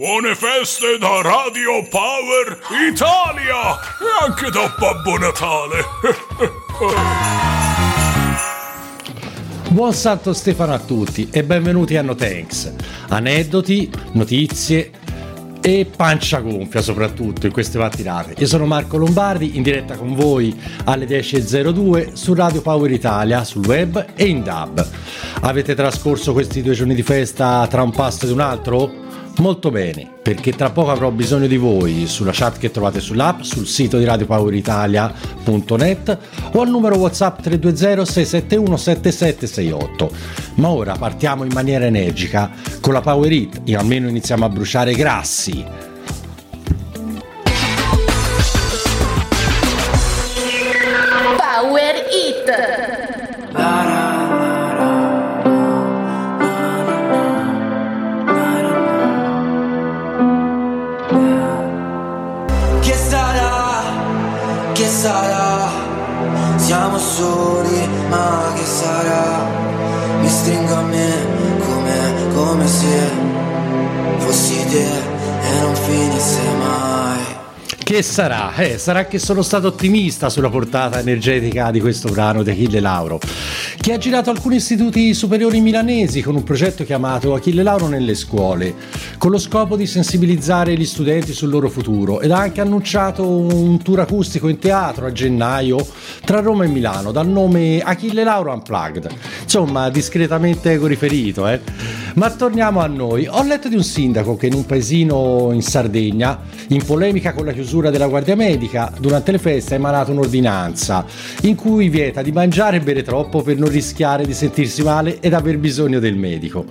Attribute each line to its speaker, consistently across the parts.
Speaker 1: Buone feste da Radio Power Italia e anche da Babbo Natale.
Speaker 2: Buon Santo Stefano a tutti e benvenuti a No. Aneddoti, notizie e pancia gonfia soprattutto in queste mattinate. Io sono Marco Lombardi in diretta con voi alle 10.02 su Radio Power Italia, sul web e in DAB. Avete trascorso questi due giorni di festa tra un pasto ed un altro? Molto bene, perché tra poco avrò bisogno di voi sulla chat che trovate sull'app, sul sito di radiopoweritalia.net o al numero WhatsApp 320 671 7768. Ma ora partiamo in maniera energica con la Power It almeno iniziamo a bruciare grassi.
Speaker 3: Ma che sarà, mi stringo a me come, come se fossi te e non finisse mai.
Speaker 2: Che sarà? Eh, sarà che sono stato ottimista sulla portata energetica di questo brano di Achille Lauro, che ha girato alcuni istituti superiori milanesi con un progetto chiamato Achille Lauro nelle scuole, con lo scopo di sensibilizzare gli studenti sul loro futuro ed ha anche annunciato un tour acustico in teatro a gennaio tra Roma e Milano dal nome Achille Lauro Unplugged. Insomma, discretamente ego riferito, eh. Ma torniamo a noi. Ho letto di un sindaco che in un paesino in Sardegna, in polemica con la chiusura della Guardia Medica, durante le feste ha emanato un'ordinanza in cui vieta di mangiare e bere troppo per non rischiare di sentirsi male ed aver bisogno del medico.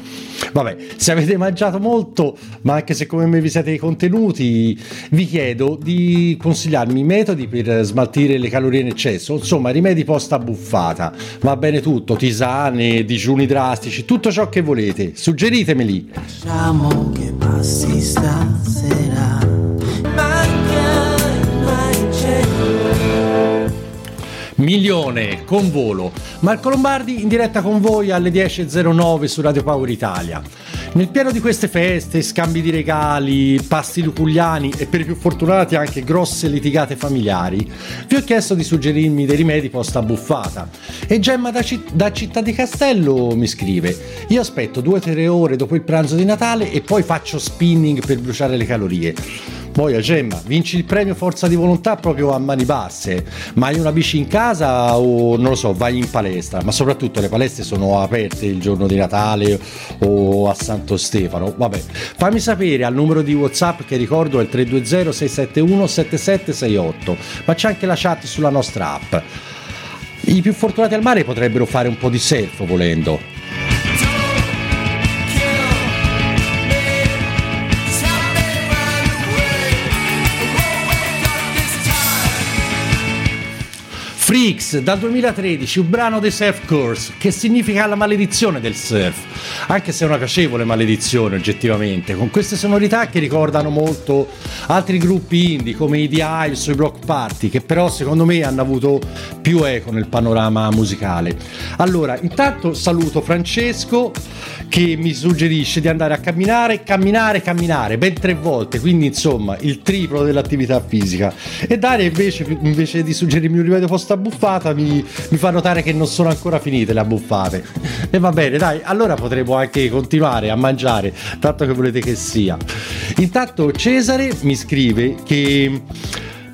Speaker 2: Vabbè, se avete mangiato molto, ma anche se come me vi siete contenuti, vi chiedo di consigliarmi metodi per smaltire le calorie in eccesso, insomma, rimedi post abbuffata. Va bene tutto, tisane, digiuni drastici, tutto ciò che volete. Suggeritemeli.
Speaker 3: Lasciamo che passi stasera.
Speaker 2: Milione con volo. Marco Lombardi in diretta con voi alle 10.09 su Radio Power Italia. Nel pieno di queste feste, scambi di regali, pasti luculiani e per i più fortunati anche grosse litigate familiari, vi ho chiesto di suggerirmi dei rimedi post abbuffata. E Gemma da, Ci- da Città di Castello mi scrive: Io aspetto 2-3 ore dopo il pranzo di Natale e poi faccio spinning per bruciare le calorie. Poi a Gemma, vinci il premio Forza di Volontà proprio a mani basse, ma hai una bici in casa o non lo so, vai in palestra, ma soprattutto le palestre sono aperte il giorno di Natale o a Santo Stefano. Vabbè, fammi sapere al numero di WhatsApp che ricordo è il 320 671 7768, ma c'è anche la chat sulla nostra app. I più fortunati al mare potrebbero fare un po' di surf volendo. Freaks dal 2013, un brano dei Surf Course, che significa la maledizione del surf, anche se è una piacevole maledizione oggettivamente, con queste sonorità che ricordano molto altri gruppi indie come i The Hives o i Block Party, che però secondo me hanno avuto più eco nel panorama musicale. Allora, intanto saluto Francesco che mi suggerisce di andare a camminare, camminare, camminare, ben tre volte, quindi insomma il triplo dell'attività fisica. E Daria invece, invece di suggerirmi un rimedio post abbuffata mi, mi fa notare che non sono ancora finite le abbuffate. E va bene, dai, allora potremo anche continuare a mangiare, tanto che volete che sia. Intanto Cesare mi scrive che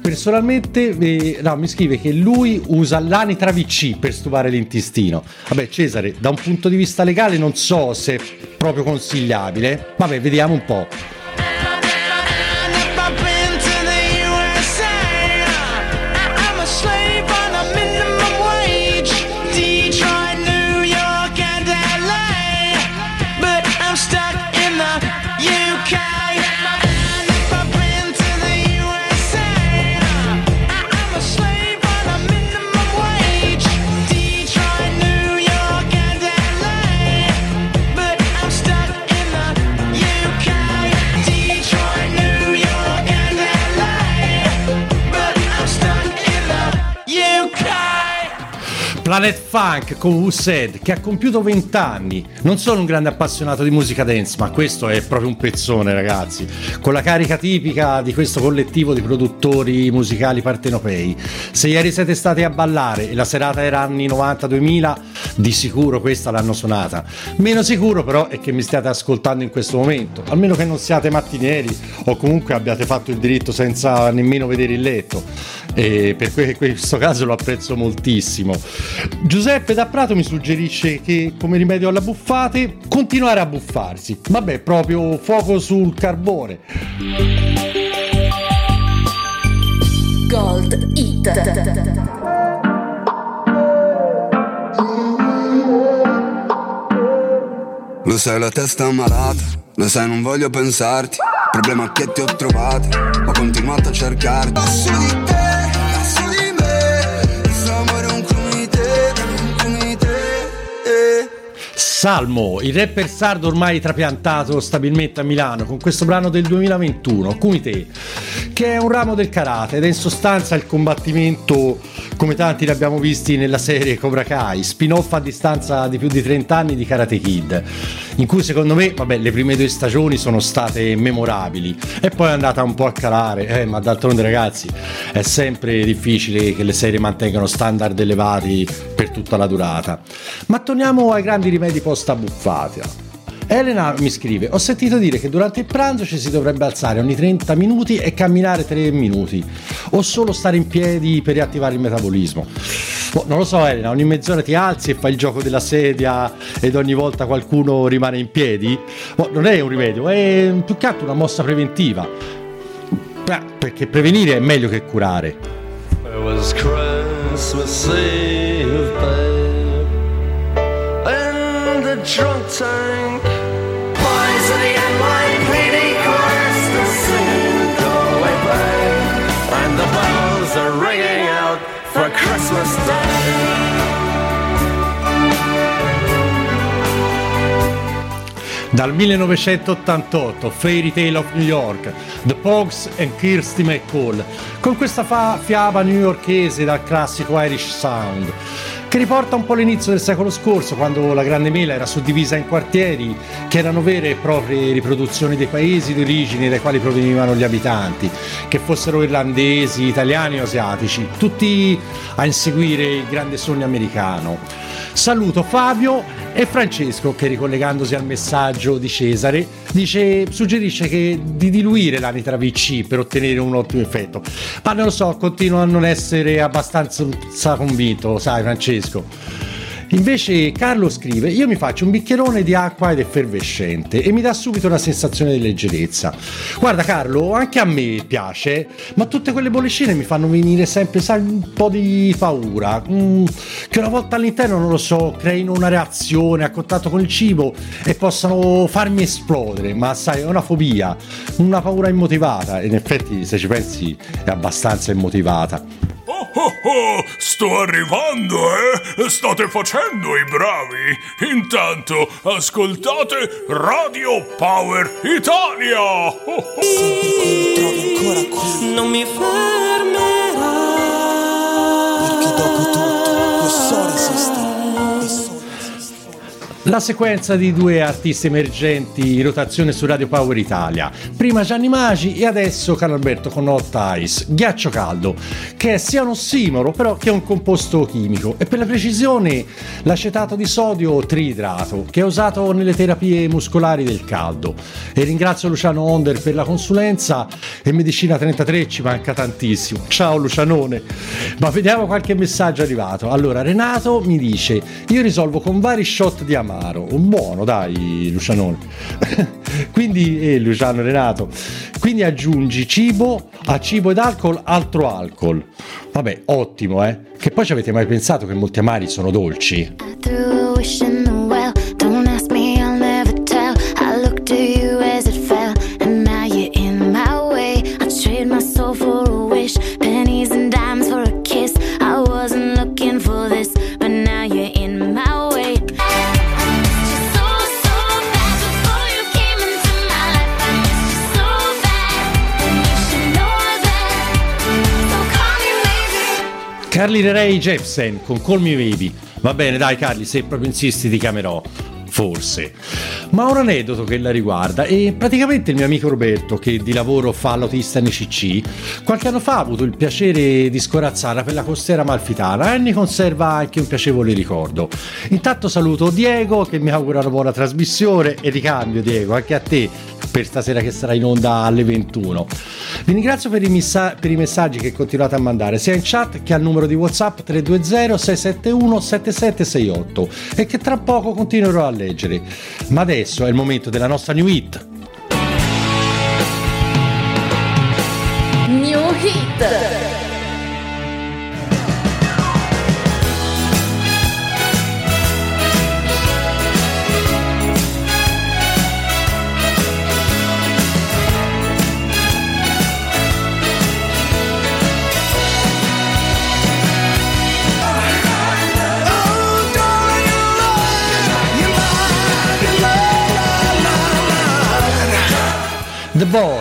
Speaker 2: personalmente eh, no, mi scrive che lui usa l'anitra VC per stupare l'intestino. Vabbè, Cesare, da un punto di vista legale non so se è proprio consigliabile. Vabbè, vediamo un po'. Planet Funk con Who Said che ha compiuto 20 anni. Non sono un grande appassionato di musica dance, ma questo è proprio un pezzone, ragazzi. Con la carica tipica di questo collettivo di produttori musicali partenopei. Se ieri siete stati a ballare e la serata era anni 90-2000, di sicuro questa l'hanno suonata. Meno sicuro però è che mi stiate ascoltando in questo momento, almeno che non siate mattinieri o comunque abbiate fatto il diritto senza nemmeno vedere il letto. E per que- questo caso lo apprezzo moltissimo. Giuseppe da Prato mi suggerisce che come rimedio alla buffate continuare a buffarsi. Vabbè, proprio fuoco sul carbone.
Speaker 4: Gold Hit.
Speaker 5: Lo sai la testa malata, lo sai non voglio pensarti Problema che ti ho trovato, ho continuato a cercarti
Speaker 2: Salmo, il rapper sardo ormai trapiantato stabilmente a Milano con questo brano del 2021, Kumite, che è un ramo del karate ed è in sostanza il combattimento come tanti li abbiamo visti nella serie Cobra Kai, spin-off a distanza di più di 30 anni di Karate Kid, in cui secondo me, vabbè, le prime due stagioni sono state memorabili e poi è andata un po' a calare, eh, ma d'altronde ragazzi è sempre difficile che le serie mantengano standard elevati per tutta la durata. Ma torniamo ai grandi rimedi post abbuffata. Elena mi scrive: Ho sentito dire che durante il pranzo ci si dovrebbe alzare ogni 30 minuti e camminare 3 minuti, o solo stare in piedi per riattivare il metabolismo. Boh, non lo so, Elena, ogni mezz'ora ti alzi e fai il gioco della sedia ed ogni volta qualcuno rimane in piedi? Boh, non è un rimedio, è più che altro una mossa preventiva. Perché prevenire è meglio che curare.
Speaker 6: It was Christmas Eve, babe, in the drunk tank. For Christmas
Speaker 2: Dal 1988, Fairy Tale of New York, The Pogues e Kirsty McCall, con questa fa- fiaba newyorkese dal classico Irish Sound, che riporta un po' l'inizio del secolo scorso, quando la Grande Mela era suddivisa in quartieri che erano vere e proprie riproduzioni dei paesi di origine dai quali provenivano gli abitanti, che fossero irlandesi, italiani o asiatici, tutti a inseguire il grande sogno americano. Saluto Fabio e Francesco che ricollegandosi al messaggio di Cesare dice, suggerisce che di diluire l'anitra VC per ottenere un ottimo effetto. Ma non lo so, continuo a non essere abbastanza convinto, sai Francesco. Invece Carlo scrive: Io mi faccio un bicchierone di acqua ed effervescente e mi dà subito una sensazione di leggerezza. Guarda, Carlo, anche a me piace, ma tutte quelle bollicine mi fanno venire sempre, sai, un po' di paura. Mm, che una volta all'interno, non lo so, creino una reazione a contatto con il cibo e possano farmi esplodere. Ma sai, è una fobia, una paura immotivata. In effetti, se ci pensi, è abbastanza immotivata.
Speaker 1: Oh, oh, oh, sto arrivando, eh? State facendo i bravi. Intanto ascoltate Radio Power Italia. Oh, oh.
Speaker 3: mi trovi ancora qui
Speaker 7: Non mi fermerò.
Speaker 2: La sequenza di due artisti emergenti in rotazione su Radio Power Italia. Prima Gianni Magi e adesso Carlo Alberto con Hot Ice, ghiaccio caldo, che è sia un ossimoro però che è un composto chimico e per la precisione l'acetato di sodio triidrato che è usato nelle terapie muscolari del caldo. E ringrazio Luciano Onder per la consulenza e Medicina 33 ci manca tantissimo. Ciao Lucianone. Ma vediamo qualche messaggio arrivato. Allora Renato mi dice io risolvo con vari shot di amaro. Un buono, dai, Lucianone. Quindi, eh, Luciano Renato. Quindi aggiungi cibo a cibo ed alcol, altro alcol. Vabbè, ottimo, eh. Che poi ci avete mai pensato che molti amari sono dolci?
Speaker 8: I
Speaker 2: Carly Ray Jepsen con Call Me Baby. Va bene, dai Carly, se proprio insisti ti chiamerò. Forse. Ma un aneddoto che la riguarda e praticamente il mio amico Roberto, che di lavoro fa l'autista NCC, qualche anno fa ha avuto il piacere di scorazzare per la costiera malfitana e ne conserva anche un piacevole ricordo. Intanto saluto Diego che mi augura una buona trasmissione e ricambio Diego anche a te per stasera che sarà in onda alle 21. Vi ringrazio per i, missa- per i messaggi che continuate a mandare sia in chat che al numero di WhatsApp 320 671 7768 e che tra poco continuerò a leggere. Ma adesso è il momento della nostra new hit.
Speaker 4: New Hit.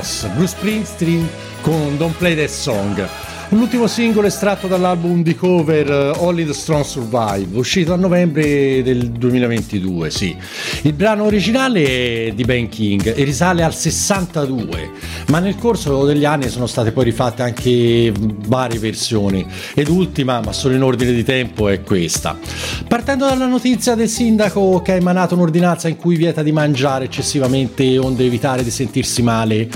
Speaker 2: Boss, Bruce Springsteen con Don't Play That Song. L'ultimo singolo estratto dall'album di cover eh, Only the Strong Survive, uscito a novembre del 2022, sì. Il brano originale è di Ben King e risale al 62, ma nel corso degli anni sono state poi rifatte anche varie versioni ed ultima, ma solo in ordine di tempo, è questa. Partendo dalla notizia del sindaco che ha emanato un'ordinanza in cui vieta di mangiare eccessivamente onde evitare di sentirsi male,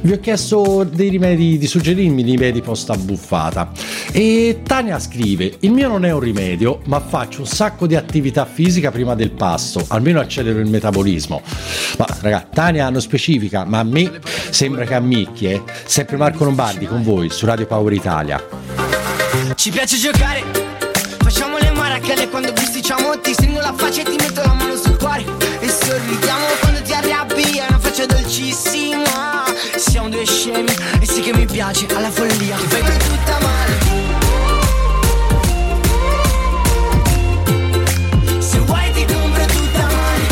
Speaker 2: vi ho chiesto dei rimedi, di suggerirmi dei rimedi post abbuffata. E Tania scrive: Il mio non è un rimedio, ma faccio un sacco di attività fisica prima del pasto, almeno accelero il metabolismo. Ma raga, Tania non specifica, ma a me sembra che ammicchi, eh. Sempre Marco Lombardi con voi su Radio Power Italia.
Speaker 9: Ci piace giocare, facciamo le maracale quando bisticciamo Ti stringo la faccia e ti metto la mano sul cuore E sorridiamo quando ti arrabbi, è una faccia dolcissima Siamo due scemi che mi piace alla follia Ti fai tutta male Se vuoi ti compro tutta male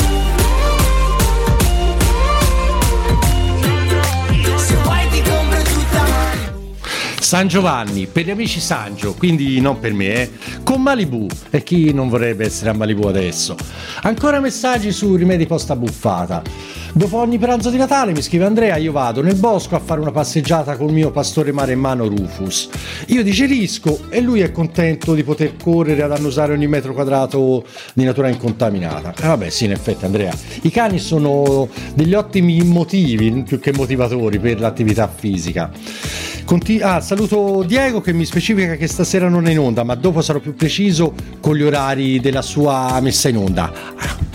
Speaker 9: Se vuoi ti compro tutta male
Speaker 2: San Giovanni, per gli amici Sangio, quindi non per me, eh, con Malibu. E chi non vorrebbe essere a Malibu adesso? Ancora messaggi su rimedi post abbuffata. Dopo ogni pranzo di Natale mi scrive Andrea, io vado nel bosco a fare una passeggiata col mio pastore maremmano Rufus. Io digerisco e lui è contento di poter correre ad annusare ogni metro quadrato di natura incontaminata. E vabbè, sì, in effetti Andrea, i cani sono degli ottimi motivi più che motivatori per l'attività fisica. Conti- ah, saluto Diego che mi specifica che stasera non è in onda, ma dopo sarò più preciso con gli orari della sua messa in onda.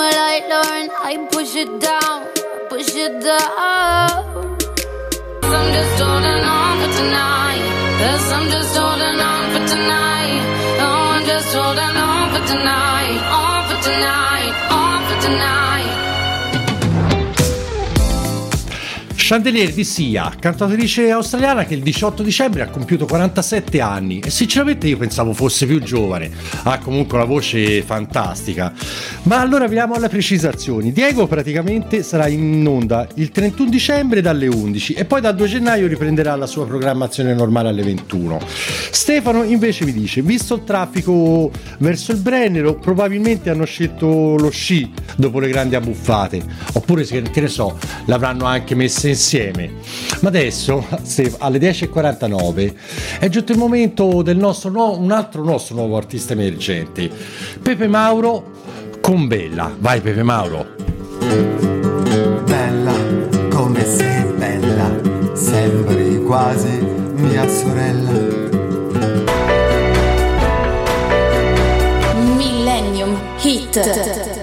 Speaker 8: Will I learn? I push it down, push it down. I'm just holding on for tonight. Yes, I'm just holding on for tonight. Oh, I'm just holding on for tonight. On for tonight, on for tonight.
Speaker 2: Chandelier di Sia, cantautrice australiana che il 18 dicembre ha compiuto 47 anni e sinceramente io pensavo fosse più giovane. Ha comunque una voce fantastica. Ma allora veniamo alle precisazioni. Diego praticamente sarà in onda il 31 dicembre dalle 11 e poi dal 2 gennaio riprenderà la sua programmazione normale alle 21. Stefano invece mi dice, visto il traffico verso il Brennero, probabilmente hanno scelto lo sci dopo le grandi abbuffate. Oppure, che ne so, l'avranno anche messe insieme. Ma adesso, se- alle 10.49, è giunto il momento del nostro no- un altro nostro nuovo artista emergente, Pepe Mauro con Bella. Vai Pepe Mauro.
Speaker 10: Bella, come sei bella, sembri quasi mia sorella.
Speaker 4: Millennium Hit.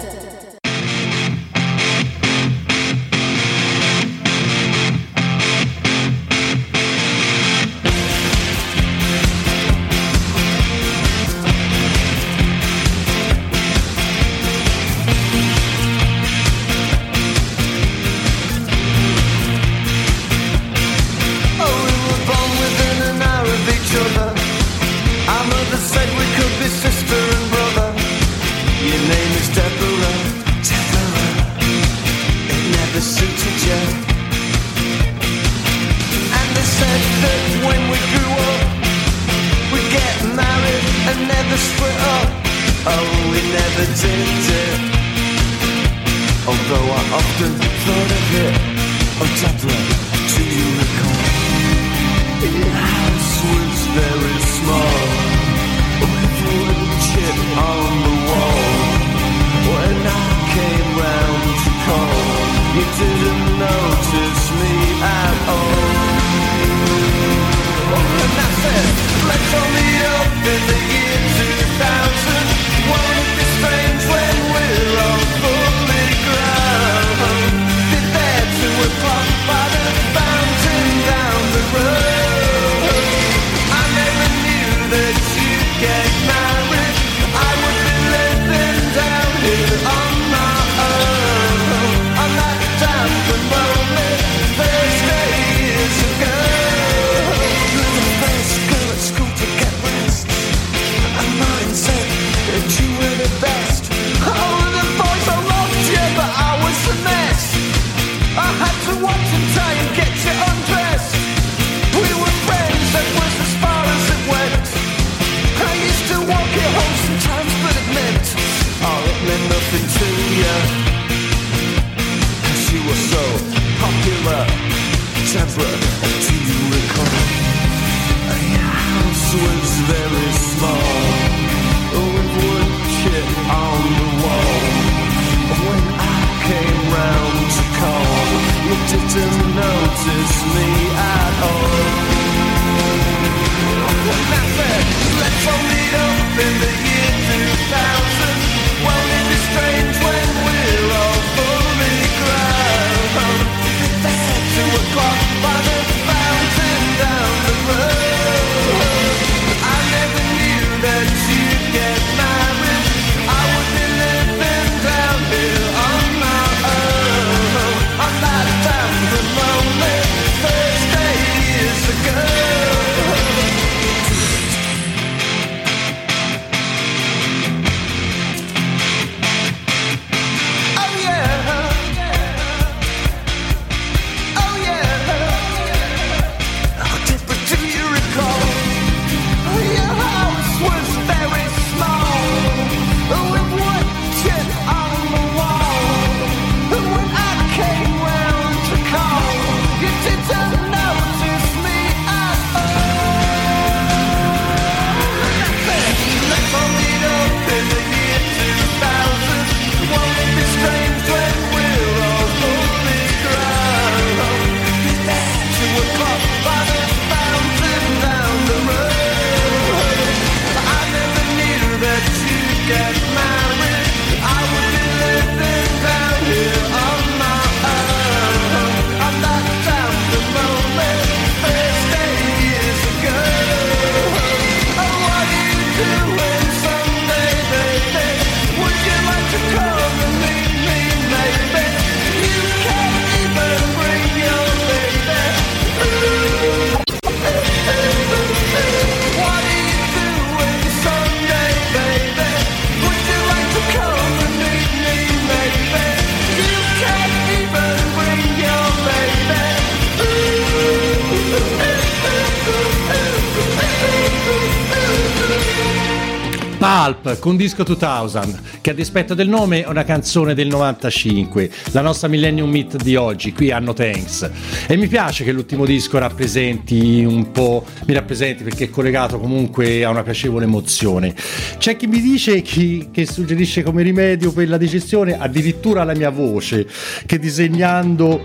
Speaker 2: Pulp con Disco 2000, che a dispetto del nome è una canzone del 95, la nostra Millennium Meet di oggi, qui hanno Thanks. E mi piace che l'ultimo disco rappresenti un po', mi rappresenti perché è collegato comunque a una piacevole emozione. C'è chi mi dice chi, che suggerisce come rimedio per la digestione addirittura la mia voce, che disegnando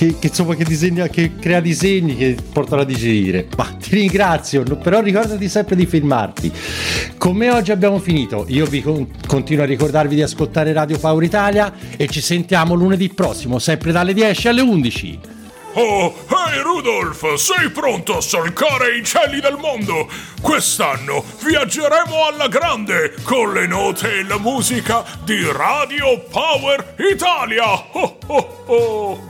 Speaker 2: che, che, insomma, che, disegna, che crea disegni che portano a digerire. Ma ti ringrazio, però ricordati sempre di filmarti. Come oggi abbiamo finito, io vi con- continuo a ricordarvi di ascoltare Radio Power Italia e ci sentiamo lunedì prossimo, sempre dalle 10 alle 11.
Speaker 1: Oh, hey Rudolf, sei pronto a solcare i cieli del mondo? Quest'anno viaggeremo alla grande con le note e la musica di Radio Power Italia! Oh, oh, oh.